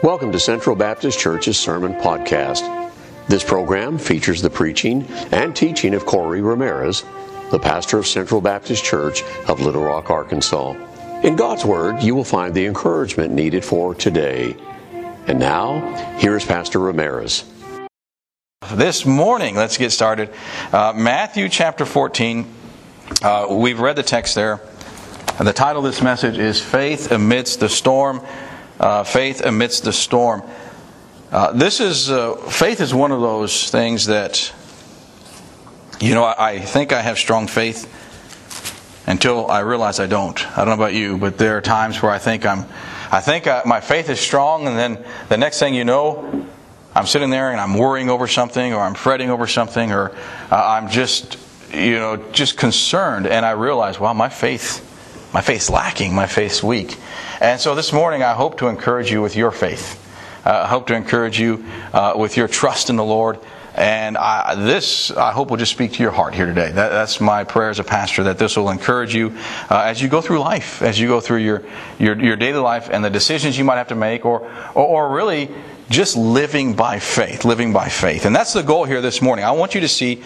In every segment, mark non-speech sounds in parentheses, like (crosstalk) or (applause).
Welcome to Central Baptist Church's Sermon Podcast. This program features the preaching and teaching of Corey Ramirez, the pastor of Central Baptist Church of Little Rock, Arkansas. In God's Word, you will find the encouragement needed for today. And now, here is Pastor Ramirez. This morning, let's get started. Uh, Matthew chapter 14. Uh, we've read the text there. And the title of this message is Faith Amidst the Storm uh, faith amidst the storm. Uh, this is uh, faith is one of those things that you know I, I, think I have strong faith until I realize I don't. I don't know about you, but there are times where I think I'm I think I, my faith is strong, and then the next thing you know, I'm sitting there and I'm worrying over something, or I'm fretting over something, or uh, I'm just you know just concerned, and I realize, wow, my faith my faith's lacking, my faith's weak. And so this morning, I hope to encourage you with your faith. Uh, I hope to encourage you uh, with your trust in the Lord. And I, this, I hope, will just speak to your heart here today. That, that's my prayer as a pastor, that this will encourage you uh, as you go through life, as you go through your, your, your daily life and the decisions you might have to make, or, or, or really just living by faith, living by faith. And that's the goal here this morning. I want you to see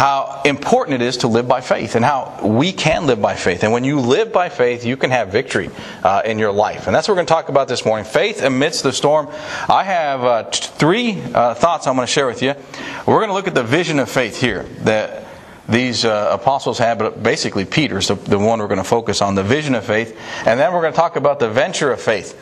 how important it is to live by faith and how we can live by faith. And when you live by faith, you can have victory uh, in your life. And that's what we're going to talk about this morning faith amidst the storm. I have uh, t- three uh, thoughts I'm going to share with you. We're going to look at the vision of faith here that these uh, apostles had, but basically Peter's the, the one we're going to focus on the vision of faith. And then we're going to talk about the venture of faith.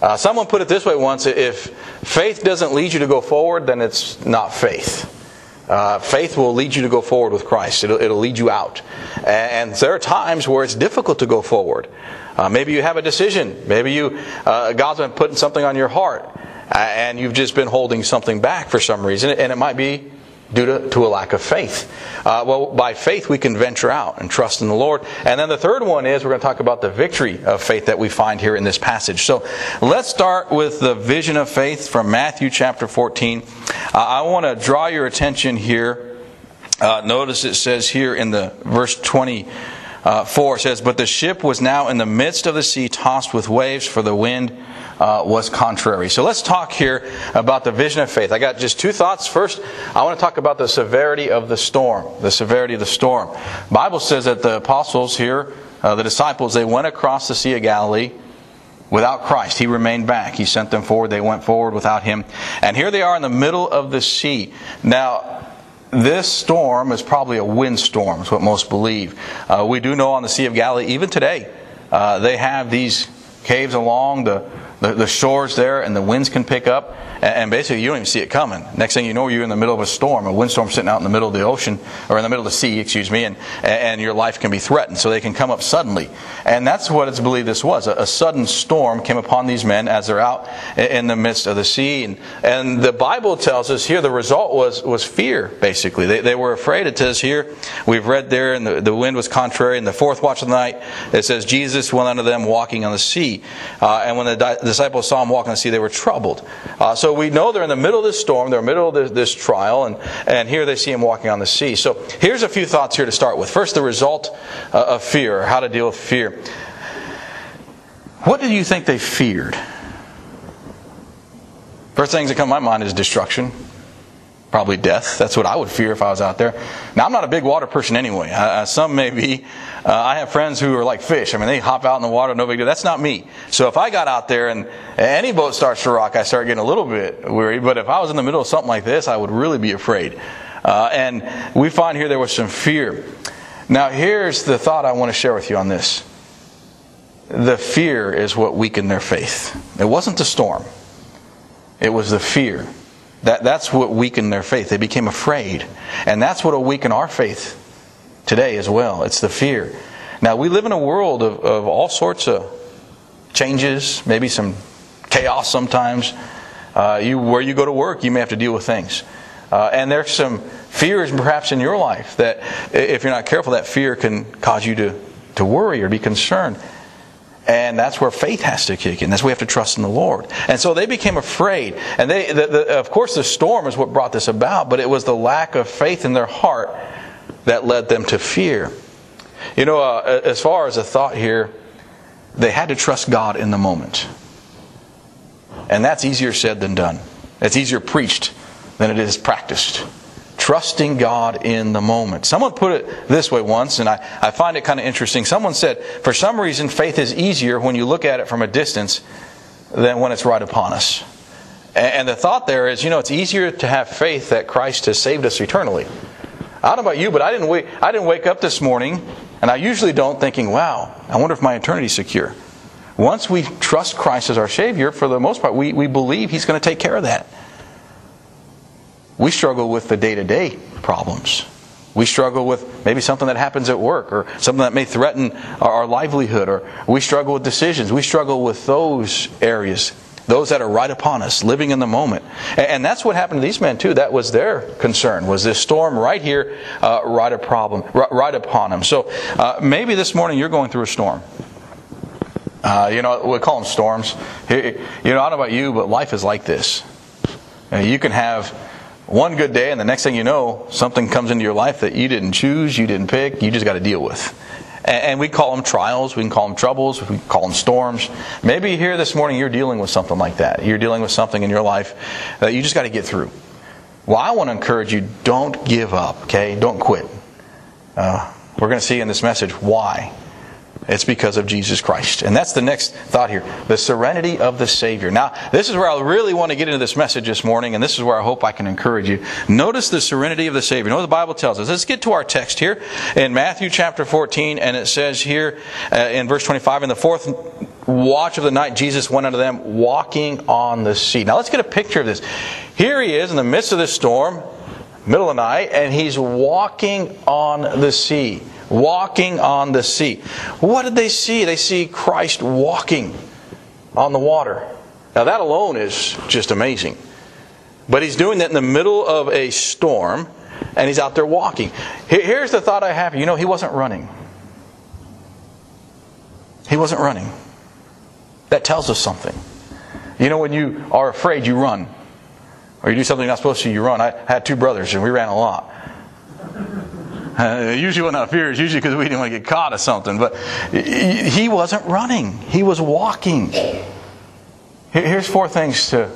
Uh, someone put it this way once if faith doesn't lead you to go forward, then it's not faith. Uh, faith will lead you to go forward with Christ. It'll, it'll lead you out. And, there are times where it's difficult to go forward. Uh, maybe you have a decision. Maybe you uh, God's been putting something on your heart, and you've just been holding something back for some reason, and it might be due to, to a lack of faith. Uh, well, by faith, we can venture out and trust in the Lord. And then the third one is we're going to talk about the victory of faith that we find here in this passage. So let's start with the vision of faith from Matthew chapter 14. Uh, I want to draw your attention here. Uh, notice it says here in the verse 20. Uh, 4 says, But the ship was now in the midst of the sea, tossed with waves, for the wind uh, was contrary. So let's talk here about the vision of faith. I got just two thoughts. First, I want to talk about the severity of the storm. The severity of the storm. Bible says that the apostles here, uh, the disciples, they went across the Sea of Galilee without Christ. He remained back. He sent them forward. They went forward without him. And here they are in the middle of the sea. Now, this storm is probably a windstorm, is what most believe. Uh, we do know on the Sea of Galilee, even today, uh, they have these caves along the the, the shores there and the winds can pick up and basically you don't even see it coming. Next thing you know, you're in the middle of a storm, a windstorm sitting out in the middle of the ocean, or in the middle of the sea, excuse me, and, and your life can be threatened. So they can come up suddenly. And that's what it's believed this was. A, a sudden storm came upon these men as they're out in the midst of the sea. And, and the Bible tells us here the result was, was fear, basically. They, they were afraid. It says here, we've read there, and the, the wind was contrary. In the fourth watch of the night, it says, Jesus went unto them walking on the sea. Uh, and when the di- disciples saw him walking on the sea, they were troubled. Uh, so we know they're in the middle of this storm, they're in the middle of this, this trial, and, and here they see him walking on the sea. So here's a few thoughts here to start with. First, the result uh, of fear, how to deal with fear. What do you think they feared? First things that come to my mind is destruction probably death. That's what I would fear if I was out there. Now, I'm not a big water person anyway. Uh, some may be. Uh, I have friends who are like fish. I mean, they hop out in the water, no big deal. That's not me. So if I got out there and any boat starts to rock, I start getting a little bit worried. But if I was in the middle of something like this, I would really be afraid. Uh, and we find here there was some fear. Now, here's the thought I want to share with you on this. The fear is what weakened their faith. It wasn't the storm. It was the fear. That, that's what weakened their faith. They became afraid. And that's what will weaken our faith today as well. It's the fear. Now, we live in a world of, of all sorts of changes, maybe some chaos sometimes. Uh, you, where you go to work, you may have to deal with things. Uh, and there's some fears perhaps in your life that if you're not careful, that fear can cause you to, to worry or be concerned. And that's where faith has to kick in. That's where we have to trust in the Lord. And so they became afraid. And they, the, the, of course, the storm is what brought this about, but it was the lack of faith in their heart that led them to fear. You know, uh, as far as a thought here, they had to trust God in the moment. And that's easier said than done. It's easier preached than it is practiced. Trusting God in the moment. Someone put it this way once, and I, I find it kind of interesting. Someone said, for some reason, faith is easier when you look at it from a distance than when it's right upon us. And the thought there is, you know, it's easier to have faith that Christ has saved us eternally. I don't know about you, but I didn't wake, I didn't wake up this morning, and I usually don't, thinking, wow, I wonder if my eternity's secure. Once we trust Christ as our Savior, for the most part, we, we believe He's going to take care of that. We struggle with the day to day problems. We struggle with maybe something that happens at work or something that may threaten our, our livelihood, or we struggle with decisions. We struggle with those areas those that are right upon us, living in the moment. And that's what happened to these men too. That was their concern, was this storm right here, uh, right, a problem, right upon them. So uh, maybe this morning you're going through a storm. Uh, you know, we call them storms. You know, I don't know about you, but life is like this. You can have one good day, and the next thing you know, something comes into your life that you didn't choose, you didn't pick, you just got to deal with. And we call them trials, we can call them troubles, we call them storms. Maybe here this morning you're dealing with something like that. You're dealing with something in your life that you just got to get through. Well, I want to encourage you don't give up, okay? Don't quit. Uh, we're going to see in this message why. It's because of Jesus Christ. And that's the next thought here the serenity of the Savior. Now, this is where I really want to get into this message this morning, and this is where I hope I can encourage you. Notice the serenity of the Savior. What the Bible tells us. Let's get to our text here in Matthew chapter 14, and it says here uh, in verse 25 In the fourth watch of the night, Jesus went unto them walking on the sea. Now, let's get a picture of this. Here he is in the midst of this storm, middle of the night, and he's walking on the sea walking on the sea. What did they see? They see Christ walking on the water. Now, that alone is just amazing. But he's doing that in the middle of a storm, and he's out there walking. Here's the thought I have you know, he wasn't running. He wasn't running. That tells us something. You know, when you are afraid, you run. Or you do something you're not supposed to, you run. I had two brothers, and we ran a lot. Uh, (laughs) usually when I fear is usually because we didn't want to get caught or something. But he wasn't running; he was walking. Here's four things to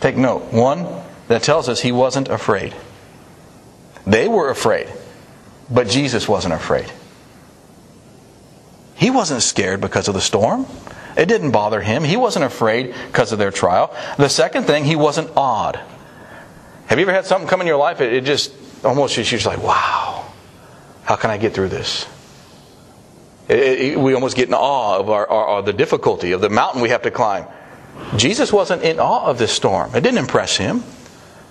take note. One that tells us he wasn't afraid. They were afraid, but Jesus wasn't afraid. He wasn't scared because of the storm. It didn't bother him. He wasn't afraid because of their trial. The second thing, he wasn't awed. Have you ever had something come in your life? It, just almost you're just like, wow, how can I get through this? It, it, we almost get in awe of our, our, our, the difficulty of the mountain we have to climb. Jesus wasn't in awe of this storm. It didn't impress him.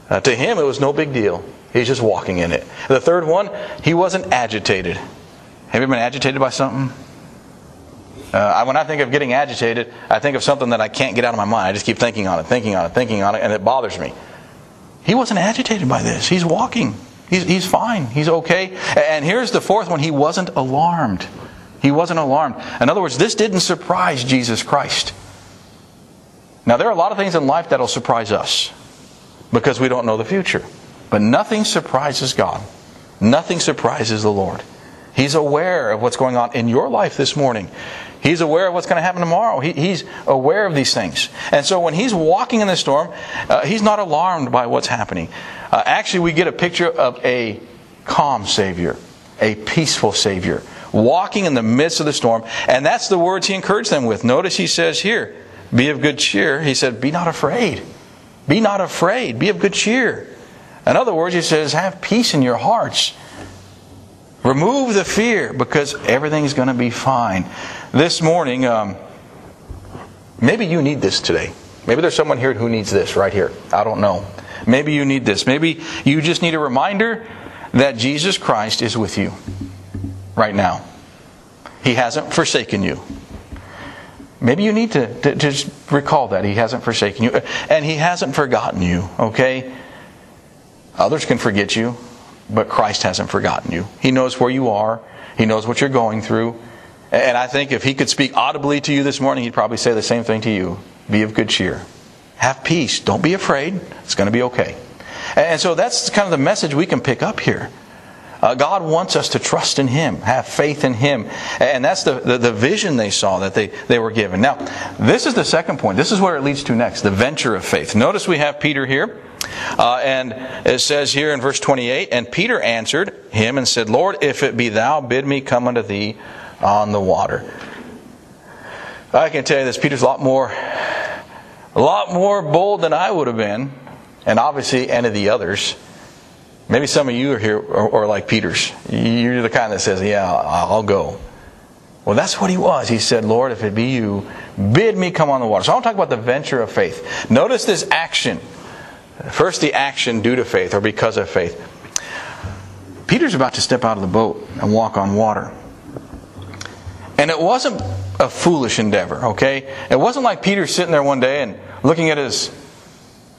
Uh, to him, it was no big deal. He's just walking in it. The third one, he wasn't agitated. Have you been agitated by something? Uh, when I think of getting agitated, I think of something that I can't get out of my mind. I just keep thinking on it, thinking on it, thinking on it, and it bothers me. He wasn't agitated by this. He's walking. He's, he's fine. He's okay. And here's the fourth one he wasn't alarmed. He wasn't alarmed. In other words, this didn't surprise Jesus Christ. Now, there are a lot of things in life that'll surprise us because we don't know the future. But nothing surprises God. Nothing surprises the Lord. He's aware of what's going on in your life this morning. He's aware of what's going to happen tomorrow. He, he's aware of these things. And so when he's walking in the storm, uh, he's not alarmed by what's happening. Uh, actually, we get a picture of a calm Savior, a peaceful Savior, walking in the midst of the storm. And that's the words he encouraged them with. Notice he says here, be of good cheer. He said, be not afraid. Be not afraid. Be of good cheer. In other words, he says, have peace in your hearts. Remove the fear because everything's going to be fine. This morning, um, maybe you need this today. Maybe there's someone here who needs this right here. I don't know. Maybe you need this. Maybe you just need a reminder that Jesus Christ is with you right now. He hasn't forsaken you. Maybe you need to, to, to just recall that. He hasn't forsaken you. And He hasn't forgotten you, okay? Others can forget you, but Christ hasn't forgotten you. He knows where you are, He knows what you're going through. And I think if He could speak audibly to you this morning, He'd probably say the same thing to you Be of good cheer. Have peace. Don't be afraid. It's going to be okay. And so that's kind of the message we can pick up here. Uh, God wants us to trust in Him, have faith in Him. And that's the, the, the, vision they saw that they, they were given. Now, this is the second point. This is where it leads to next the venture of faith. Notice we have Peter here. Uh, and it says here in verse 28 And Peter answered him and said, Lord, if it be thou, bid me come unto thee on the water. I can tell you this Peter's a lot more, a lot more bold than I would have been, and obviously any of the others. Maybe some of you are here or, like Peter's. You're the kind that says, Yeah, I'll go. Well, that's what he was. He said, Lord, if it be you, bid me come on the water. So I want to talk about the venture of faith. Notice this action. First, the action due to faith or because of faith. Peter's about to step out of the boat and walk on water. And it wasn't a foolish endeavor, okay? It wasn't like Peter sitting there one day and looking at his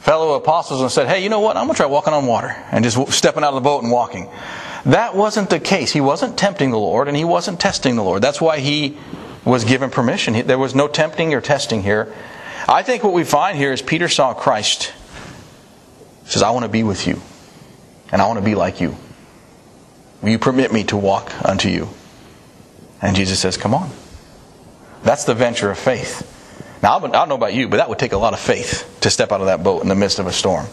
fellow apostles and said, Hey, you know what? I'm going to try walking on water and just stepping out of the boat and walking. That wasn't the case. He wasn't tempting the Lord and he wasn't testing the Lord. That's why he was given permission. There was no tempting or testing here. I think what we find here is Peter saw Christ. Says, I want to be with you and I want to be like you. Will you permit me to walk unto you? And Jesus says, Come on. That's the venture of faith. Now, I don't know about you, but that would take a lot of faith to step out of that boat in the midst of a storm.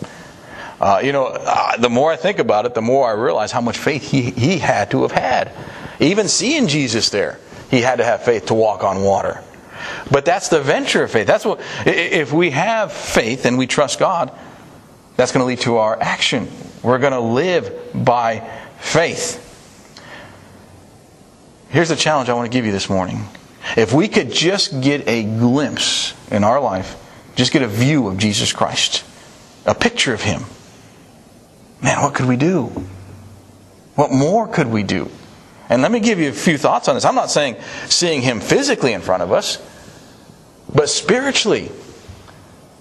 Uh, you know, uh, the more I think about it, the more I realize how much faith he, he had to have had. Even seeing Jesus there, he had to have faith to walk on water. But that's the venture of faith. That's what, if we have faith and we trust God, that's going to lead to our action. We're going to live by faith. Here's the challenge I want to give you this morning if we could just get a glimpse in our life, just get a view of Jesus Christ, a picture of Him, man, what could we do? What more could we do? And let me give you a few thoughts on this. I'm not saying seeing Him physically in front of us, but spiritually.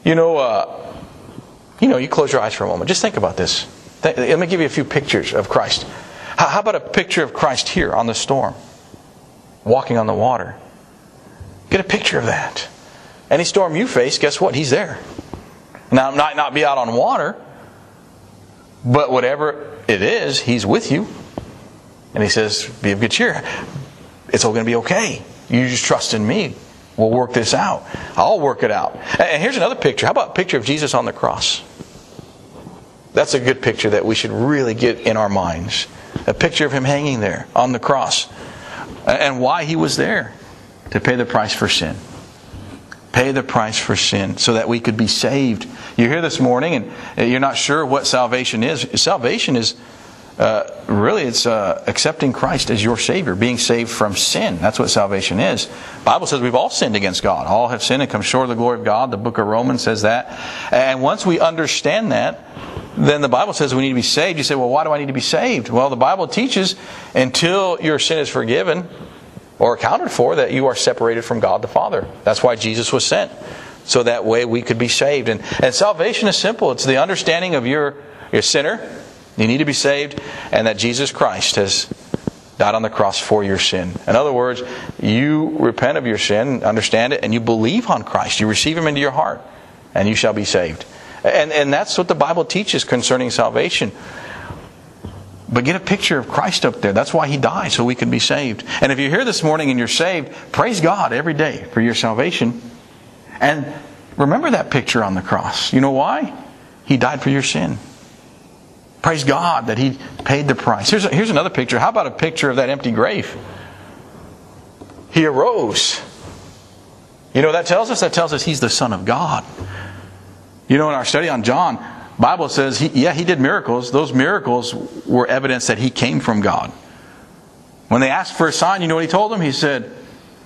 You know, uh, you know, you close your eyes for a moment. Just think about this. Let me give you a few pictures of Christ. How about a picture of Christ here on the storm, walking on the water? Get a picture of that. Any storm you face, guess what? He's there. Now, it might not be out on water, but whatever it is, He's with you. And He says, Be of good cheer. It's all going to be okay. You just trust in me. We'll work this out. I'll work it out. And here's another picture. How about a picture of Jesus on the cross? That's a good picture that we should really get in our minds. A picture of him hanging there on the cross and why he was there to pay the price for sin. Pay the price for sin so that we could be saved. You're here this morning and uh, you're not sure what salvation is. Salvation is uh, really it's uh, accepting Christ as your Savior, being saved from sin. That's what salvation is. The Bible says we've all sinned against God. All have sinned and come short of the glory of God. The book of Romans says that. And once we understand that, then the Bible says we need to be saved. You say, well, why do I need to be saved? Well, the Bible teaches until your sin is forgiven, or accounted for that you are separated from God the Father. That's why Jesus was sent. So that way we could be saved. And, and salvation is simple. It's the understanding of your, your sinner, you need to be saved, and that Jesus Christ has died on the cross for your sin. In other words, you repent of your sin, understand it, and you believe on Christ. You receive Him into your heart, and you shall be saved. And, and that's what the Bible teaches concerning salvation. But get a picture of Christ up there. That's why He died, so we can be saved. And if you're here this morning and you're saved, praise God every day for your salvation. And remember that picture on the cross. You know why? He died for your sin. Praise God that He paid the price. Here's, a, here's another picture. How about a picture of that empty grave? He arose. You know that tells us? That tells us He's the Son of God. You know, in our study on John, Bible says, he, yeah, he did miracles. Those miracles were evidence that he came from God. When they asked for a sign, you know what he told them? He said,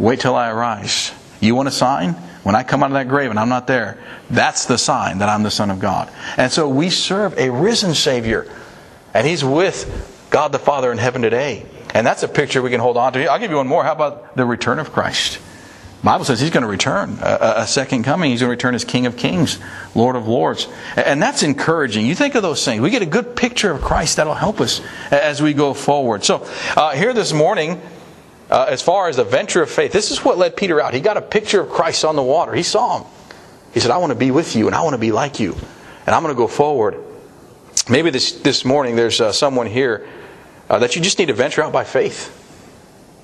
Wait till I arise. You want a sign? When I come out of that grave and I'm not there, that's the sign that I'm the Son of God. And so we serve a risen Savior, and He's with God the Father in heaven today. And that's a picture we can hold on to. I'll give you one more. How about the return of Christ? Bible says he's going to return a, a, second coming. He's going to return as King of Kings, Lord of Lords, and that's encouraging. You think of those things. We get a good picture of Christ that'll help us as we go forward. So uh, here this morning, uh, as far as the venture of faith, this is what led Peter out. He got a picture of Christ on the water. He saw him. He said, "I want to be with you, and I want to be like you, and I'm going to go forward." Maybe this this morning there's uh, someone here uh, that you just need to venture out by faith.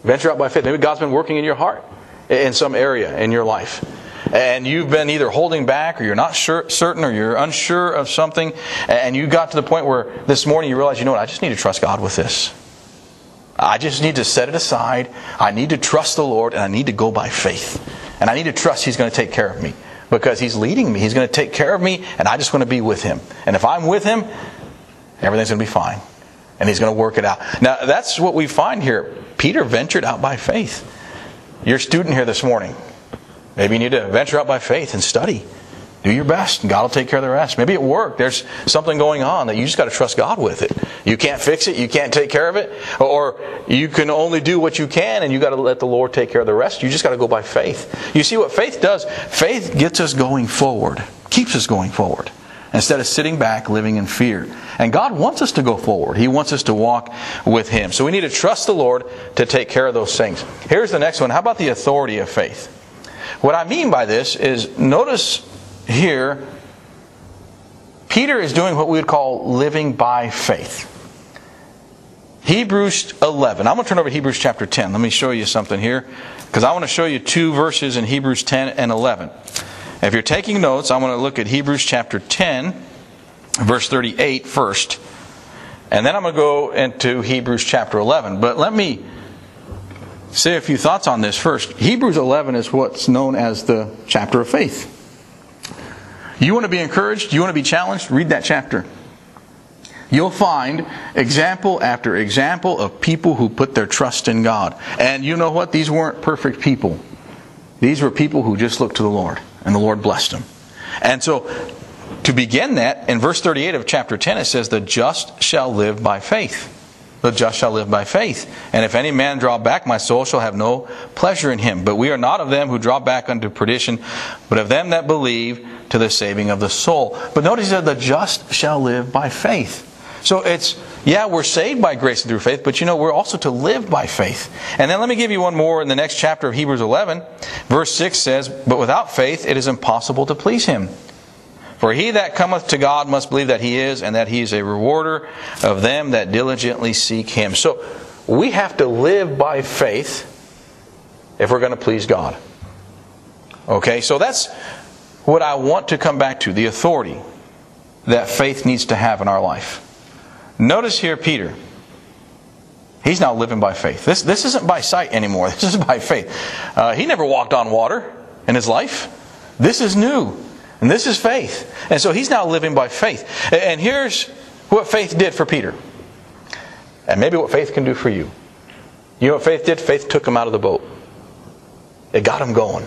Venture out by faith. Maybe God's been working in your heart in some area in your life. And you've been either holding back or you're not sure, certain or you're unsure of something. And you got to the point where this morning you realize, you know what, I just need to trust God with this. I just need to set it aside. I need to trust the Lord and I need to go by faith. And I need to trust He's going to take care of me because He's leading me. He's going to take care of me and I just want to be with Him. And if I'm with Him, everything's going to be fine. And He's going to work it out. Now, that's what we find here. Peter ventured out by faith. You're a student here this morning. Maybe you need to venture out by faith and study. Do your best, and God will take care of the rest. Maybe at work, there's something going on that you just got to trust God with it. You can't fix it, you can't take care of it, or you can only do what you can, and you got to let the Lord take care of the rest. You just got to go by faith. You see what faith does? Faith gets us going forward, keeps us going forward, instead of sitting back living in fear. And God wants us to go forward. He wants us to walk with Him. So we need to trust the Lord to take care of those things. Here's the next one. How about the authority of faith? What I mean by this is notice here, Peter is doing what we would call living by faith. Hebrews 11. I'm going to turn over to Hebrews chapter 10. Let me show you something here because I want to show you two verses in Hebrews 10 and 11. If you're taking notes, I want to look at Hebrews chapter 10, verse 38 first. And then I'm going to go into Hebrews chapter 11. But let me say a few thoughts on this first. Hebrews 11 is what's known as the chapter of faith. You want to be encouraged? You want to be challenged? Read that chapter. You'll find example after example of people who put their trust in God. And you know what? These weren't perfect people. These were people who just looked to the Lord, and the Lord blessed them. And so, to begin that, in verse 38 of chapter 10, it says, The just shall live by faith. The just shall live by faith. And if any man draw back, my soul shall have no pleasure in him. But we are not of them who draw back unto perdition, but of them that believe to the saving of the soul. But notice that the just shall live by faith. So it's, yeah, we're saved by grace through faith, but you know, we're also to live by faith. And then let me give you one more in the next chapter of Hebrews 11. Verse 6 says, But without faith it is impossible to please him. For he that cometh to God must believe that he is, and that he is a rewarder of them that diligently seek him. So we have to live by faith if we're going to please God. Okay, so that's what I want to come back to the authority that faith needs to have in our life. Notice here, Peter. He's now living by faith. This, this isn't by sight anymore. (laughs) This is by faith. Uh, he never walked on water in his life. This is new. And this is faith. And so he's now living by faith. And here's what faith did for Peter. And maybe what faith can do for you. You know what faith did? Faith took him out of the boat. It got him going.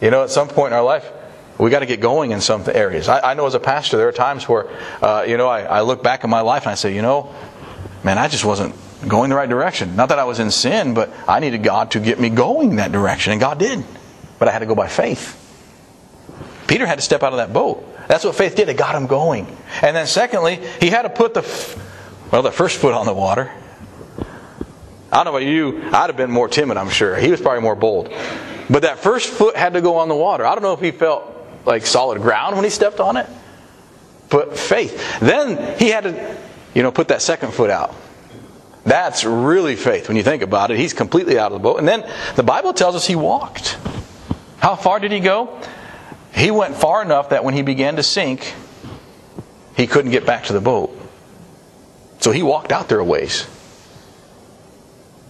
You know, at some point in our life, we got to get going in some areas. I, I, know as a pastor, there are times where, uh, you know, I, I look back in my life and I say, you know, man, I just wasn't going the right direction. Not that I was in sin, but I needed God to get me going that direction, and God did. But I had to go by faith. Peter had to step out of that boat. That's what faith did. It got him going. And then secondly, he had to put the, well, the first foot on the water. I don't know about you. I'd have been more timid, I'm sure. He was probably more bold. But that first foot had to go on the water. I don't know if he felt like solid ground when he stepped on it, but faith. Then he had to, you know, put that second foot out. That's really faith when you think about it. He's completely out of the boat. And then the Bible tells us he walked. How far did he go? He went far enough that when he began to sink, he couldn't get back to the boat. So he walked out there a ways.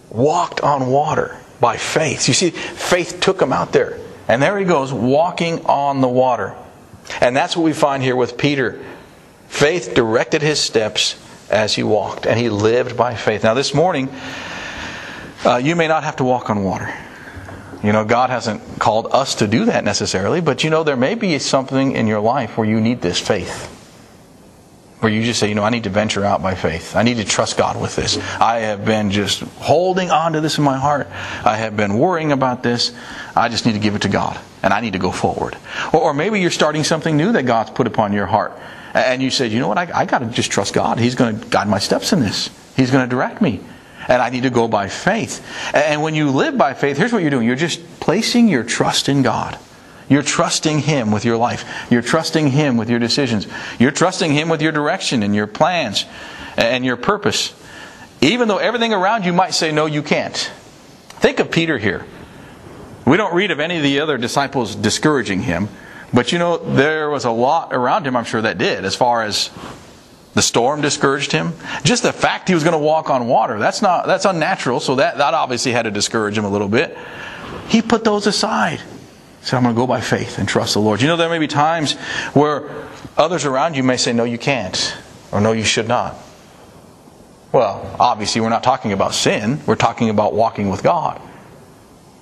Walked on water by faith. You see, faith took him out there. And there he goes, walking on the water. And that's what we find here with Peter. Faith directed his steps as he walked, and he lived by faith. Now, this morning, uh, you may not have to walk on water. You know, God hasn't called us to do that necessarily, but you know, there may be something in your life where you need this faith. Where you just say, you know, I need to venture out by faith. I need to trust God with this. I have been just holding on to this in my heart. I have been worrying about this. I just need to give it to God. And I need to go forward. Or, or maybe you're starting something new that God's put upon your heart. And you said, you know what, I, I got to just trust God. He's going to guide my steps in this. He's going to direct me and I need to go by faith. And when you live by faith, here's what you're doing you're just placing your trust in God. You're trusting Him with your life. You're trusting Him with your decisions. You're trusting Him with your direction and your plans and your purpose. Even though everything around you might say, no, you can't. Think of Peter here. We don't read of any of the other disciples discouraging him, but you know, there was a lot around him, I'm sure, that did, as far as the storm discouraged him. Just the fact he was going to walk on water, that's not that's unnatural, so that, that obviously had to discourage him a little bit. He put those aside. I'm going to go by faith and trust the Lord. You know, there may be times where others around you may say, No, you can't, or No, you should not. Well, obviously, we're not talking about sin, we're talking about walking with God.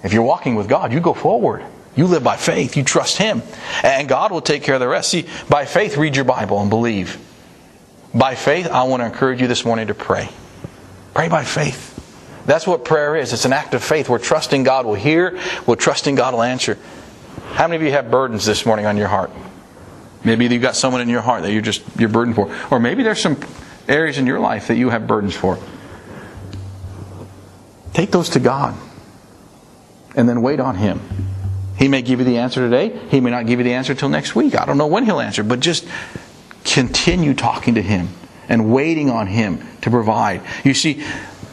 If you're walking with God, you go forward. You live by faith, you trust Him, and God will take care of the rest. See, by faith, read your Bible and believe. By faith, I want to encourage you this morning to pray. Pray by faith. That's what prayer is. It's an act of faith. We're trusting God will hear, we're trusting God will answer. How many of you have burdens this morning on your heart? Maybe you've got someone in your heart that you're just you're burdened for. Or maybe there's some areas in your life that you have burdens for. Take those to God. And then wait on Him. He may give you the answer today. He may not give you the answer until next week. I don't know when He'll answer, but just continue talking to Him and waiting on Him to provide. You see,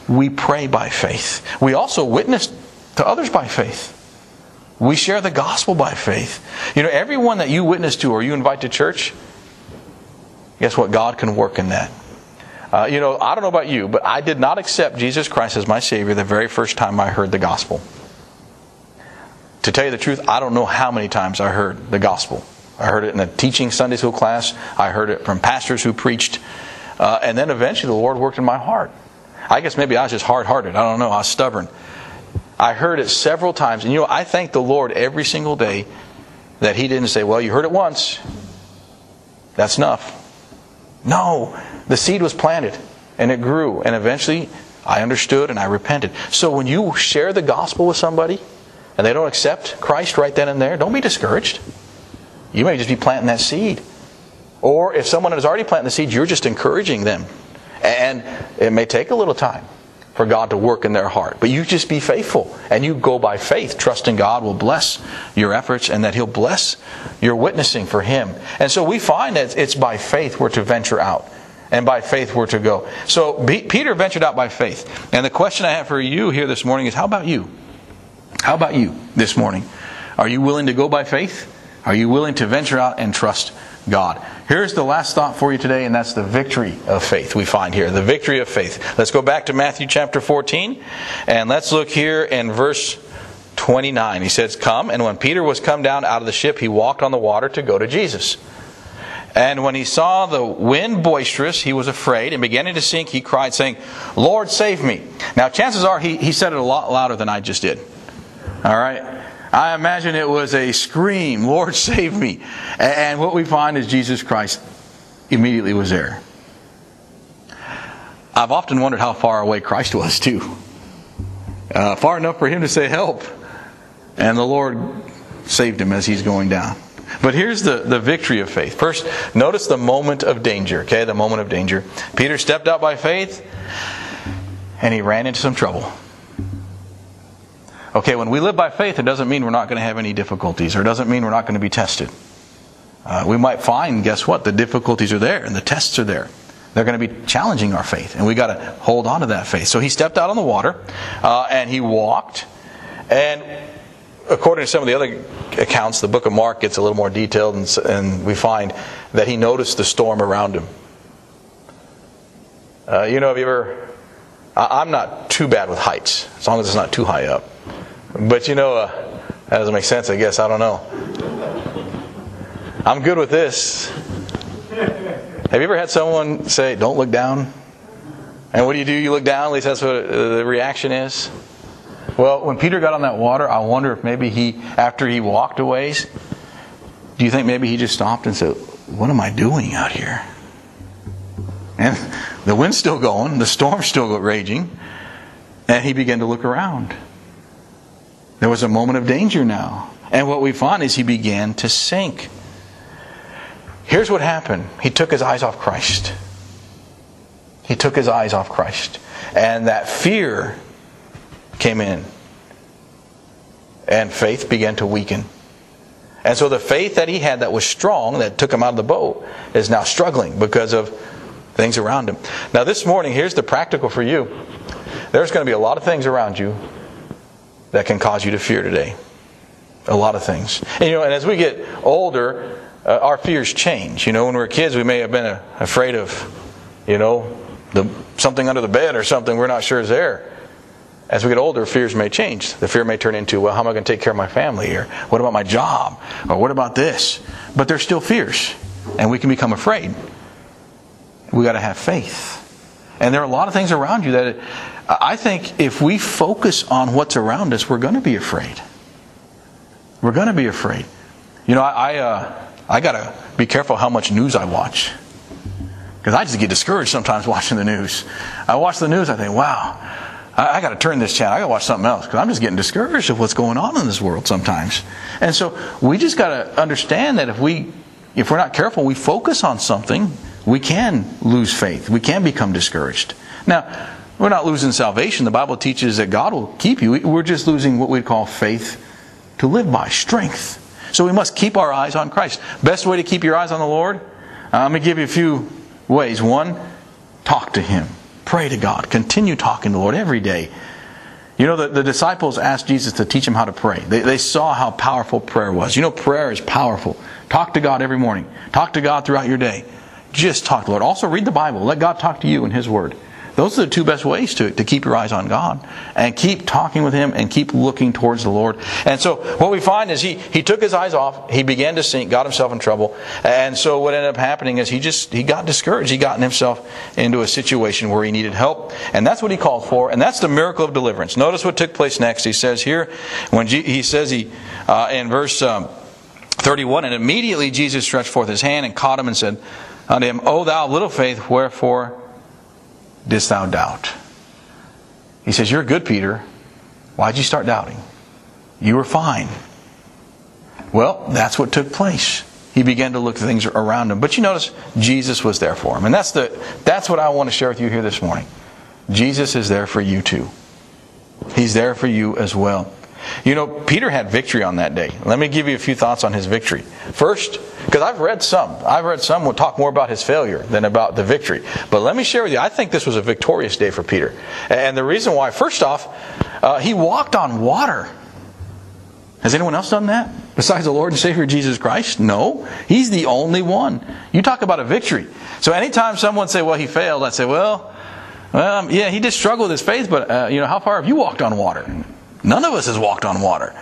we pray by faith. We also witness to others by faith. We share the gospel by faith. You know, everyone that you witness to or you invite to church, guess what? God can work in that. Uh, you know, I don't know about you, but I did not accept Jesus Christ as my Savior the very first time I heard the gospel. To tell you the truth, I don't know how many times I heard the gospel. I heard it in a teaching Sunday school class. I heard it from pastors who preached. Uh, and then eventually the Lord worked in my heart. I guess maybe I was just hard hearted. I don't know. I was stubborn. I heard it several times. And you know, I thank the Lord every single day that He didn't say, Well, you heard it once. That's enough. No, the seed was planted and it grew. And eventually I understood and I repented. So when you share the gospel with somebody and they don't accept Christ right then and there, don't be discouraged. You may just be planting that seed. Or if someone has already planted the seed, you're just encouraging them. And it may take a little time for God to work in their heart. But you just be faithful and you go by faith, trusting God will bless your efforts and that He'll bless your witnessing for Him. And so we find that it's by faith we're to venture out. And by faith we're to go. So Peter ventured out by faith. And the question I have for you here this morning is how about you? How about you this morning? Are you willing to go by faith? Are you willing to venture out and trust God? Here's the last thought for you today, and that's the victory of faith we find here. The victory of faith. Let's go back to Matthew chapter 14, and let's look here in verse 29. He says, Come, and when Peter was come down out of the ship, he walked on the water to go to Jesus. And when he saw the wind boisterous, he was afraid, and beginning to sink, he cried, saying, Lord, save me. Now, chances are he, he said it a lot louder than I just did. All right? I imagine it was a scream, Lord, save me. And what we find is Jesus Christ immediately was there. I've often wondered how far away Christ was, too. Uh, far enough for him to say, Help. And the Lord saved him as he's going down. But here's the, the victory of faith. First, notice the moment of danger, okay? The moment of danger. Peter stepped out by faith and he ran into some trouble. Okay, when we live by faith, it doesn't mean we're not going to have any difficulties, or it doesn't mean we're not going to be tested. Uh, we might find, guess what? The difficulties are there and the tests are there. They're going to be challenging our faith, and we got to hold on to that faith. So he stepped out on the water, uh, and he walked, and according to some of the other accounts, the book of Mark gets a little more detailed, and, and we find that he noticed the storm around him. Uh, you know, have you ever? I'm not too bad with heights, as long as it's not too high up. But you know, uh, that doesn't make sense, I guess. I don't know. I'm good with this. Have you ever had someone say, Don't look down? And what do you do? You look down, at least that's what uh, the reaction is. Well, when Peter got on that water, I wonder if maybe he, after he walked a ways, do you think maybe he just stopped and said, What am I doing out here? And (laughs) the wind's still going, the storm's still raging, and he began to look around. There was a moment of danger now. And what we find is he began to sink. Here's what happened he took his eyes off Christ. He took his eyes off Christ. And that fear came in. And faith began to weaken. And so the faith that he had that was strong, that took him out of the boat, is now struggling because of things around him. Now, this morning, here's the practical for you. There's going to be a lot of things around you that can cause you to fear today. A lot of things. And, you know, and as we get older, uh, our fears change. You know, when we were kids, we may have been uh, afraid of, you know, the, something under the bed or something we're not sure is there. As we get older, fears may change. The fear may turn into, well, how am I going to take care of my family? Or what about my job? Or what about this? But they're still fears. And we can become afraid. We got to have faith. And there are a lot of things around you that I think if we focus on what's around us, we're going to be afraid. We're going to be afraid. You know, I, I, uh, I got to be careful how much news I watch. Because I just get discouraged sometimes (laughs) watching the news. I watch the news, I think, wow, I, I got to turn this channel. I got to watch something else because I'm just getting discouraged of what's going on in this world sometimes. And so we just got to understand that if we, if we're not careful, we focus on something, we can lose faith. We can become discouraged. Now, we're not losing salvation. The Bible teaches that God will keep you. We're just losing what we call faith to live by, strength. So we must keep our eyes on Christ. Best way to keep your eyes on the Lord? I'm going to give you a few ways. One, talk to Him. Pray to God. Continue talking to the Lord every day. You know, the, the disciples asked Jesus to teach them how to pray. They, they saw how powerful prayer was. You know, prayer is powerful. Talk to God every morning. Talk to God throughout your day. Just talk to the Lord. Also, read the Bible. Let God talk to you in His Word. Those are the two best ways to, to keep your eyes on God and keep talking with Him and keep looking towards the Lord. And so what we find is he, he took his eyes off, he began to sink, got himself in trouble. And so what ended up happening is he just, he got discouraged. He got himself into a situation where he needed help. And that's what he called for. And that's the miracle of deliverance. Notice what took place next. He says here, when G, he says he, uh, in verse um, 31, and immediately Jesus stretched forth his hand and caught him and said unto him, O thou little faith, wherefore didst thou doubt? He says, You're good, Peter. Why'd you start doubting? You were fine. Well, that's what took place. He began to look at things around him. But you notice, Jesus was there for him. And that's, the, that's what I want to share with you here this morning. Jesus is there for you too. He's there for you as well. You know, Peter had victory on that day. Let me give you a few thoughts on his victory. First, because I've read some. I've read some will talk more about his failure than about the victory. But let me share with you, I think this was a victorious day for Peter. And the reason why, first off, uh, he walked on water. Has anyone else done that? Besides the Lord and Savior Jesus Christ? No. He's the only one. You talk about a victory. So anytime someone say, well, he failed, I say, well, well, yeah, he did struggle with his faith, but, uh, you know, how far have you walked on water? None of us has walked on water.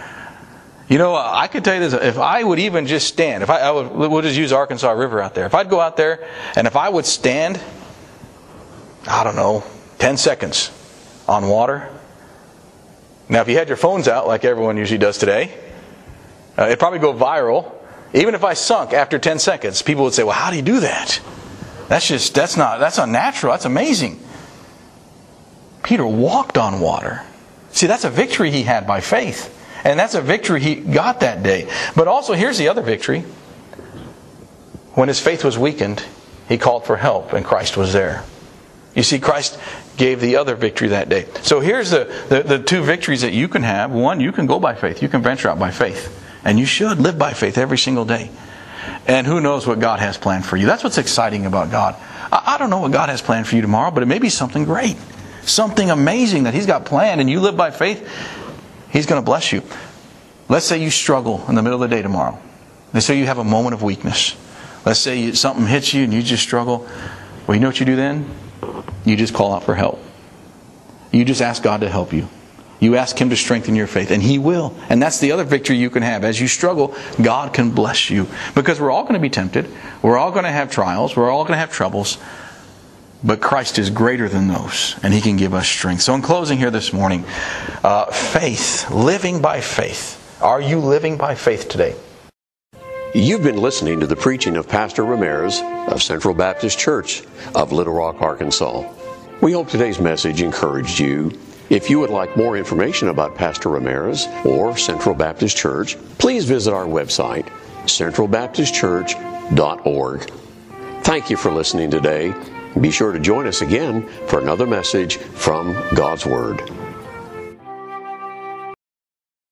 You know, uh, I could tell you this: if I would even just stand, if I, I would, we'll just use Arkansas River out there. If I'd go out there and if I would stand, I don't know, ten seconds on water. Now, if you had your phones out like everyone usually does today, uh, it'd probably go viral. Even if I sunk after ten seconds, people would say, "Well, how do you do that? That's just that's not that's unnatural. That's amazing." Peter walked on water. See, that's a victory he had by faith. And that's a victory he got that day. But also, here's the other victory. When his faith was weakened, he called for help, and Christ was there. You see, Christ gave the other victory that day. So here's the, the, the, two victories that you can have. One, you can go by faith. You can venture out by faith. And you should live by faith every single day. And who knows what God has planned for you. That's what's exciting about God. I, I don't know what God has planned for you tomorrow, but it may be something great something amazing that He's got planned and you live by faith, He's going to bless you. Let's say you struggle in the middle of the day tomorrow. Let's say you have a moment of weakness. Let's say you, something hits you and you just struggle. Well, you know what you do then? You just call out for help. You just ask God to help you. You ask Him to strengthen your faith, and He will. And that's the other victory you can have. As you struggle, God can bless you. Because we're all going to be tempted. We're all going to have trials. We're all going to have troubles. But Christ is greater than those, and He can give us strength. So, in closing here this morning, uh, faith, living by faith. Are you living by faith today? You've been listening to the preaching of Pastor Ramirez of Central Baptist Church of Little Rock, Arkansas. We hope today's message encouraged you. If you would like more information about Pastor Ramirez or Central Baptist Church, please visit our website, centralbaptistchurch.org. Thank you for listening today be sure to join us again for another message from God's Word.